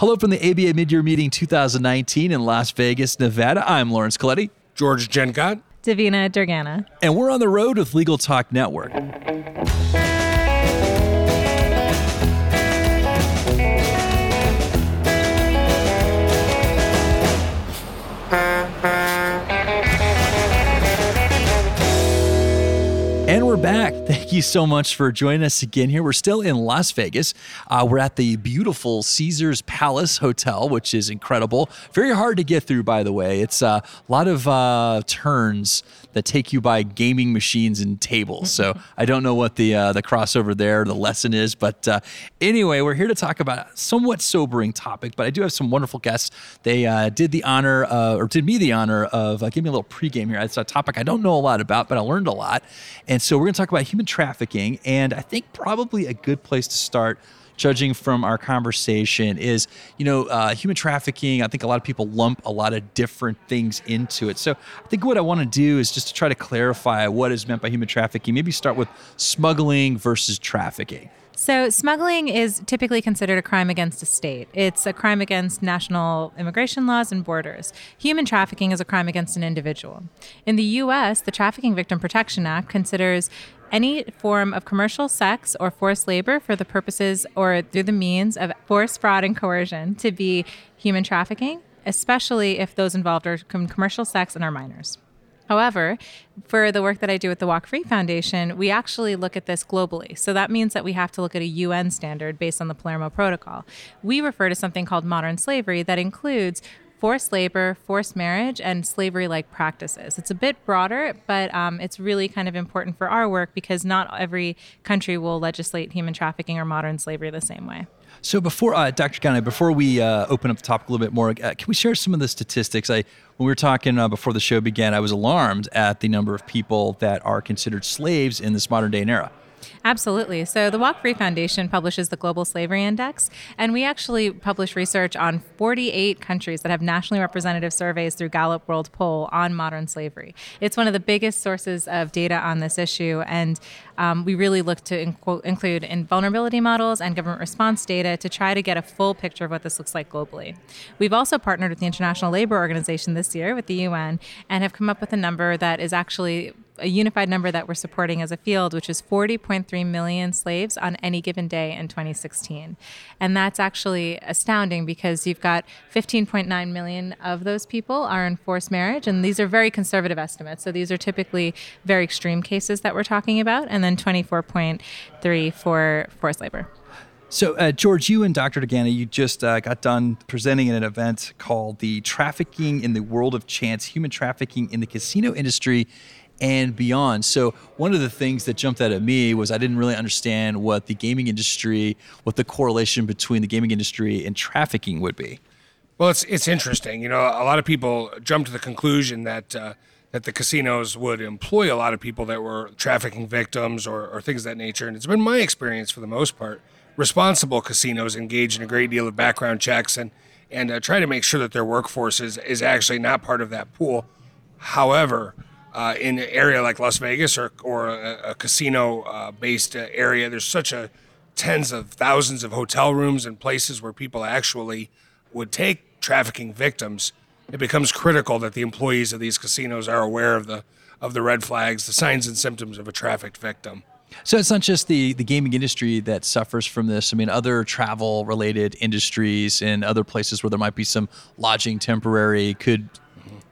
Hello from the ABA Midyear Meeting 2019 in Las Vegas, Nevada. I'm Lawrence Colletti. George Gencott. Davina Durgana. And we're on the road with Legal Talk Network. And we're back. Thank you so much for joining us again here. We're still in Las Vegas. Uh, we're at the beautiful Caesars Palace Hotel, which is incredible. Very hard to get through, by the way. It's uh, a lot of uh, turns that take you by gaming machines and tables. So I don't know what the uh, the crossover there, the lesson is. But uh, anyway, we're here to talk about a somewhat sobering topic. But I do have some wonderful guests. They uh, did the honor, or did me the honor of giving me a little pregame here. It's a topic I don't know a lot about, but I learned a lot. And and so we're going to talk about human trafficking. And I think probably a good place to start judging from our conversation is you know uh, human trafficking. I think a lot of people lump a lot of different things into it. So i think what i want to do is just to try to clarify what is meant by human trafficking. Maybe start with smuggling versus trafficking so, smuggling is typically considered a crime against a state. It's a crime against national immigration laws and borders. Human trafficking is a crime against an individual. In the U.S., the Trafficking Victim Protection Act considers any form of commercial sex or forced labor for the purposes or through the means of force, fraud, and coercion to be human trafficking, especially if those involved are commercial sex and are minors. However, for the work that I do with the Walk Free Foundation, we actually look at this globally. So that means that we have to look at a UN standard based on the Palermo Protocol. We refer to something called modern slavery that includes forced labor, forced marriage, and slavery like practices. It's a bit broader, but um, it's really kind of important for our work because not every country will legislate human trafficking or modern slavery the same way. So before uh, Dr. Durgana, before we uh, open up the topic a little bit more, uh, can we share some of the statistics? I when we were talking uh, before the show began, I was alarmed at the number of people that are considered slaves in this modern day and era. Absolutely. So the Walk Free Foundation publishes the Global Slavery Index, and we actually publish research on 48 countries that have nationally representative surveys through Gallup World Poll on modern slavery. It's one of the biggest sources of data on this issue, and um, we really look to inc- include in vulnerability models and government response data to try to get a full picture of what this looks like globally. We've also partnered with the International Labor Organization this year with the UN and have come up with a number that is actually a unified number that we're supporting as a field, which is 40.3 million slaves on any given day in 2016. And that's actually astounding because you've got 15.9 million of those people are in forced marriage. And these are very conservative estimates. So these are typically very extreme cases that we're talking about. And then 24.3 for forced labor. So, uh, George, you and Dr. Durgana, you just uh, got done presenting at an event called The Trafficking in the World of Chance Human Trafficking in the Casino Industry and beyond. So one of the things that jumped out at me was I didn't really understand what the gaming industry, what the correlation between the gaming industry and trafficking would be. Well, it's it's interesting. You know, a lot of people jump to the conclusion that uh, that the casinos would employ a lot of people that were trafficking victims or, or things of that nature. And it's been my experience for the most part. Responsible casinos engage in a great deal of background checks and and uh, try to make sure that their workforce is, is actually not part of that pool. However, uh, in an area like Las Vegas or, or a, a casino uh, based uh, area. There's such a tens of thousands of hotel rooms and places where people actually would take trafficking victims. It becomes critical that the employees of these casinos are aware of the of the red flags, the signs and symptoms of a trafficked victim. So it's not just the, the gaming industry that suffers from this. I mean, other travel related industries and other places where there might be some lodging temporary could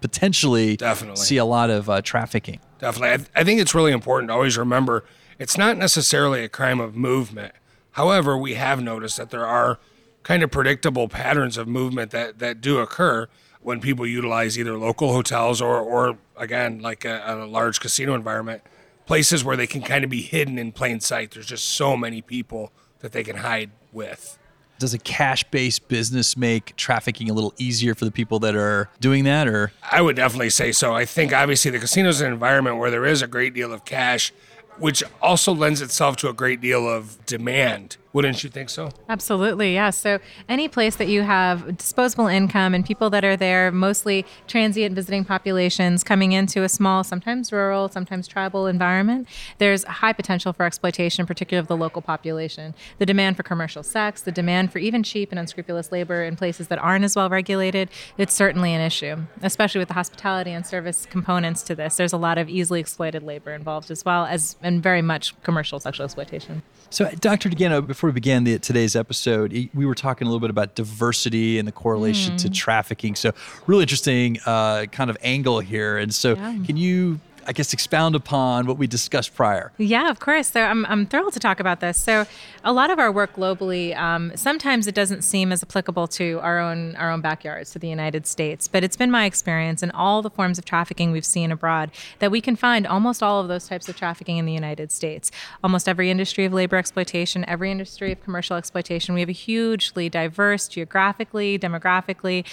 potentially Definitely. see a lot of uh, trafficking. Definitely. I, I think it's really important to always remember it's not necessarily a crime of movement. However, we have noticed that there are kind of predictable patterns of movement that, that do occur when people utilize either local hotels or, or again, like a, a large casino environment, places where they can kind of be hidden in plain sight. There's just so many people that they can hide with does a cash-based business make trafficking a little easier for the people that are doing that or I would definitely say so. I think obviously the casino is an environment where there is a great deal of cash which also lends itself to a great deal of demand Wouldn't you think so? Absolutely, yeah. So, any place that you have disposable income and people that are there, mostly transient visiting populations coming into a small, sometimes rural, sometimes tribal environment, there's high potential for exploitation, particularly of the local population. The demand for commercial sex, the demand for even cheap and unscrupulous labor in places that aren't as well regulated, it's certainly an issue, especially with the hospitality and service components to this. There's a lot of easily exploited labor involved as well as, and very much commercial sexual exploitation. So, Dr. Durgana, before we began the, today's episode, we were talking a little bit about diversity and the correlation mm. to trafficking. So, really interesting uh, kind of angle here. And so, yeah. can you I guess, expound upon what we discussed prior. Yeah, of course. So I'm, I'm thrilled to talk about this. So a lot of our work globally, um, sometimes it doesn't seem as applicable to our own our own backyards, to the United States. But it's been my experience in all the forms of trafficking we've seen abroad that we can find almost all of those types of trafficking in the United States. Almost every industry of labor exploitation, every industry of commercial exploitation, we have a hugely diverse geographically, demographically,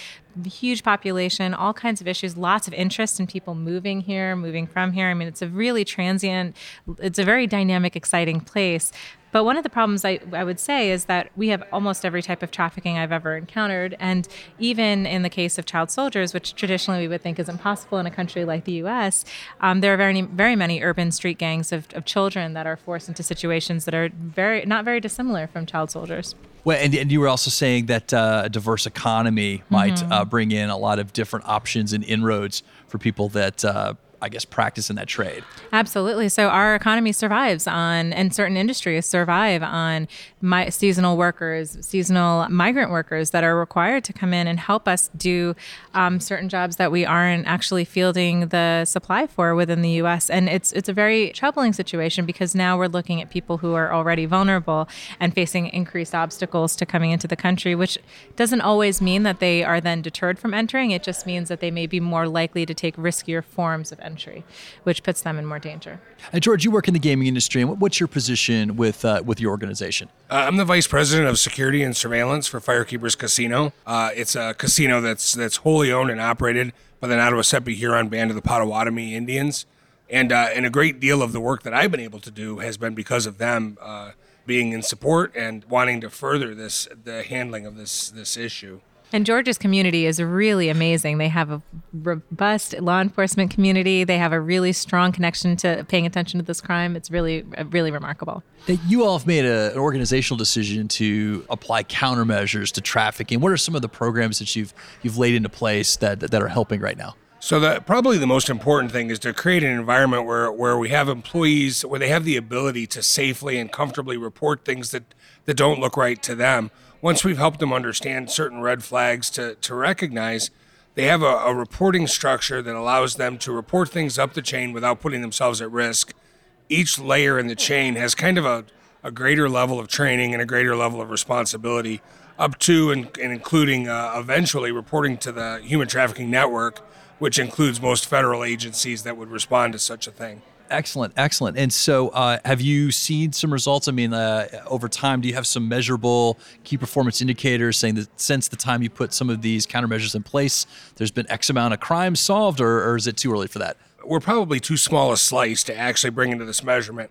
huge population, all kinds of issues, lots of interest in people moving here, moving from here. I mean, it's a really transient, it's a very dynamic, exciting place. But one of the problems I, I would say is that we have almost every type of trafficking I've ever encountered. And even in the case of child soldiers, which traditionally we would think is impossible in a country like the US, um, there are very, very many urban street gangs of, of children that are forced into situations that are very not very dissimilar from child soldiers. Well, and, and you were also saying that uh, a diverse economy might mm-hmm. uh, bring in a lot of different options and inroads for people that uh, I guess, practice in that trade. Absolutely. So our economy survives on, and certain industries survive on my, seasonal workers, seasonal migrant workers that are required to come in and help us do um, certain jobs that we aren't actually fielding the supply for within the U.S. And it's it's a very troubling situation because now we're looking at people who are already vulnerable and facing increased obstacles to coming into the country, which doesn't always mean that they are then deterred from entering. It just means that they may be more likely to take riskier forms of entry, which puts them in more danger. And George, you work in the gaming industry, and what's your position with uh, with your organization? Uh, I'm the vice president of security and surveillance for Firekeepers Casino. Uh, it's a casino that's that's wholly owned and operated by the Nottawaseppi Huron Band of the Potawatomi Indians, and uh, and a great deal of the work that I've been able to do has been because of them uh, being in support and wanting to further this the handling of this this issue. And George's community is really amazing. They have a robust law enforcement community. They have a really strong connection to paying attention to this crime. It's really, really remarkable. You all have made a, an organizational decision to apply countermeasures to trafficking. What are some of the programs that you've you've laid into place that that are helping right now? So the probably the most important thing is to create an environment where where we have employees where they have the ability to safely and comfortably report things that that don't look right to them once we've helped them understand certain red flags to, to recognize, they have a, a, reporting structure that allows them to report things up the chain without putting themselves at risk. Each layer in the chain has kind of a, a greater level of training and a greater level of responsibility, up to and, and including uh, eventually reporting to the Human Trafficking Network, which includes most federal agencies that would respond to such a thing. Excellent, excellent. And so, uh, have you seen some results? I mean, uh, over time, do you have some measurable key performance indicators saying that since the time you put some of these countermeasures in place, there's been X amount of crimes solved, or, or is it too early for that? We're probably too small a slice to actually bring into this measurement.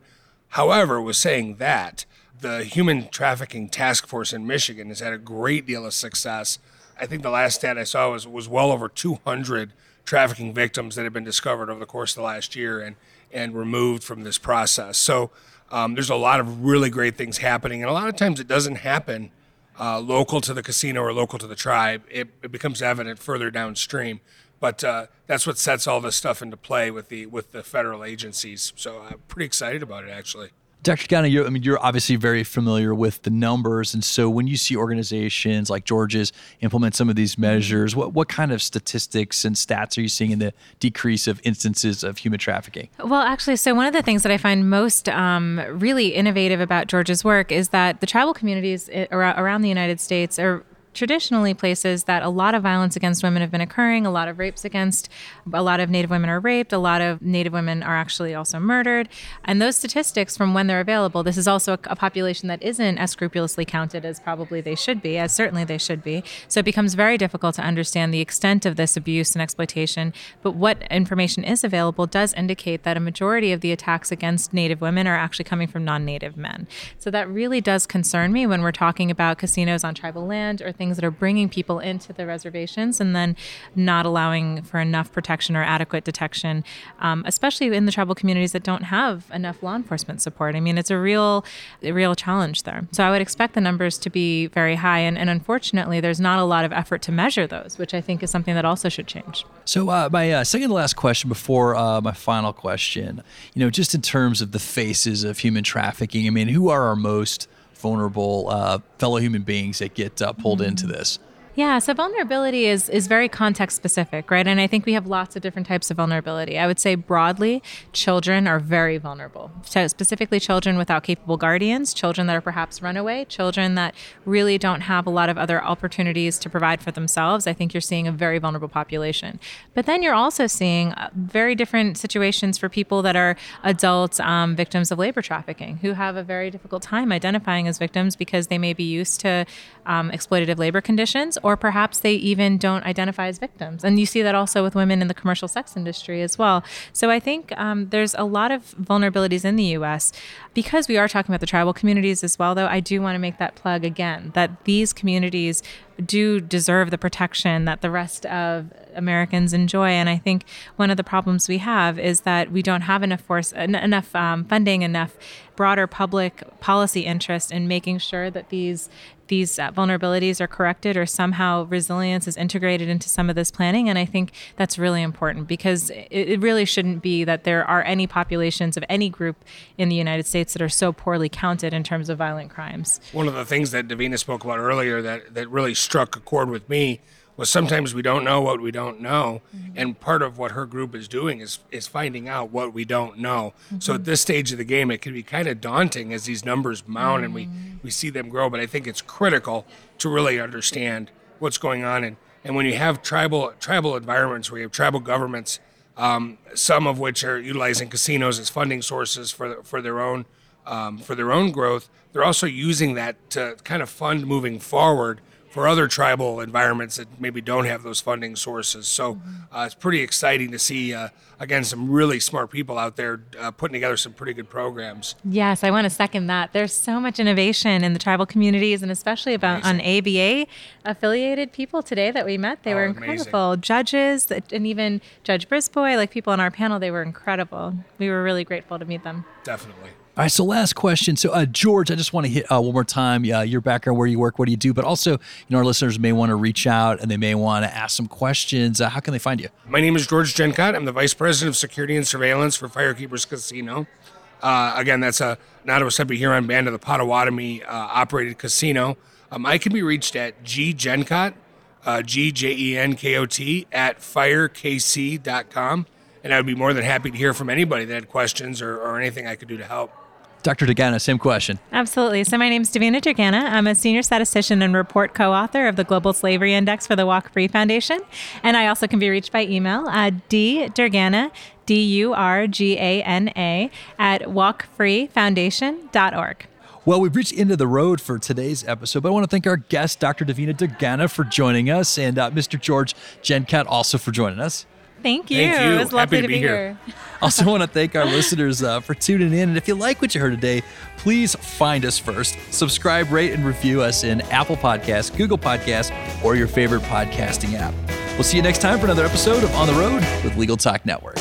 However, was saying that the Human Trafficking Task Force in Michigan has had a great deal of success. I think the last stat I saw was was well over 200 trafficking victims that have been discovered over the course of the last year, and and removed from this process. So um, there's a lot of really great things happening, and a lot of times it doesn't happen uh, local to the casino or local to the tribe. It, it becomes evident further downstream. But uh, that's what sets all this stuff into play with the with the federal agencies. So I'm pretty excited about it, actually. Dr. Durgana, you I mean, you're obviously very familiar with the numbers, and so when you see organizations like George's implement some of these measures, what what kind of statistics and stats are you seeing in the decrease of instances of human trafficking? Well, actually, so one of the things that I find most um, really innovative about George's work is that the tribal communities around the United States are traditionally places that a lot of violence against women have been occurring, a lot of rapes against, a lot of Native women are raped, a lot of Native women are actually also murdered. And those statistics from when they're available, this is also a, a population that isn't as scrupulously counted as probably they should be, as certainly they should be. So it becomes very difficult to understand the extent of this abuse and exploitation. But what information is available does indicate that a majority of the attacks against Native women are actually coming from non Native men. So that really does concern me when we're talking about casinos on tribal land or things that are bringing people into the reservations and then not allowing for enough protection or adequate detection, um, especially in the tribal communities that don't have enough law enforcement support. I mean, it's a real, a real challenge there. So I would expect the numbers to be very high, and, and unfortunately, there's not a lot of effort to measure those, which I think is something that also should change. So uh, my uh, second to last question before uh, my final question, you know, just in terms of the faces of human trafficking, I mean, who are our most vulnerable uh, fellow human beings that get uh, pulled mm-hmm. into this. Yeah, so vulnerability is is very context specific, right? And I think we have lots of different types of vulnerability. I would say broadly, children are very vulnerable. So specifically children without capable guardians, children that are perhaps runaway, children that really don't have a lot of other opportunities to provide for themselves. I think you're seeing a very vulnerable population. But then you're also seeing uh, very different situations for people that are adult um, victims of labor trafficking who have a very difficult time identifying as victims because they may be used to um, exploitative labor conditions or perhaps they even don't identify as victims. And you see that also with women in the commercial sex industry as well. So I think um, there's a lot of vulnerabilities in the US. Because we are talking about the tribal communities as well, though, I do want to make that plug again that these communities do deserve the protection that the rest of Americans enjoy. And I think one of the problems we have is that we don't have enough force, enough um, funding, enough broader public policy interest in making sure that these these uh, vulnerabilities are corrected or somehow resilience is integrated into some of this planning. And I think that's really important because it, it really shouldn't be that there are any populations of any group in the United States that are so poorly counted in terms of violent crimes. One of the things that Davina spoke about earlier that, that really struck a chord with me was sometimes we don't know what we don't know mm-hmm. and part of what her group is doing is is finding out what we don't know mm-hmm. so at this stage of the game it can be kind of daunting as these numbers mount mm-hmm. and we mm-hmm. we see them grow but i think it's critical to really understand what's going on and and when you have tribal tribal environments where you have tribal governments um, some of which are utilizing casinos as funding sources for for their own um, for their own growth they're also using that to kind of fund moving forward for other tribal environments that maybe don't have those funding sources. So mm-hmm. uh, it's pretty exciting to see, uh, again, some really smart people out there uh, putting together some pretty good programs. Yes, I want to second that. There's so much innovation in the tribal communities and especially about amazing. on ABA affiliated people today that we met. They oh, were incredible. Amazing. Judges and even Judge Brisbois, like people on our panel, they were incredible. We were really grateful to meet them. Definitely. All right, so last question. So, uh, George, I just want to hit uh, one more time uh, your background, where you work, what do you do, but also, you know, our listeners may want to reach out and they may want to ask some questions. Uh, how can they find you? My name is George Gencott. I'm the Vice President of Security and Surveillance for Firekeepers Casino. Uh, again, that's a Nottawaseppi Huron Band of the Potawatomi uh, operated casino. Um, I can be reached at ggenkot, G J E N K O T, at firekc.com. And I would be more than happy to hear from anybody that had questions or, or anything I could do to help. Dr. Durgana, same question. Absolutely. So my name is Davina Durgana. I'm a senior statistician and report co-author of the Global Slavery Index for the Walk Free Foundation, and I also can be reached by email at ddurgana, D-U-R-G-A-N-A, at walkfreefoundation.org. Well, we've reached into the road for today's episode, but I want to thank our guest, Dr. Davina Durgana, for joining us, and uh, Mr. George Gencott also for joining us. Thank you. Thank you. It was lovely Happy to, be, be here. here. also want to thank our listeners uh, for tuning in. And if you like what you heard today, please find us first. Subscribe, rate, and review us in Apple Podcasts, Google Podcasts, or your favorite podcasting app. We'll see you next time for another episode of On the Road with Legal Talk Network.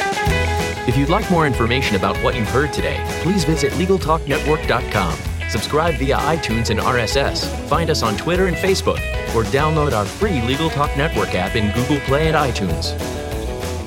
If you'd like more information about what you've heard today, please visit LegalTalkNetwork.com. Subscribe via iTunes and RSS. Find us on Twitter and Facebook, or download our free Legal Talk Network app in Google Play and iTunes.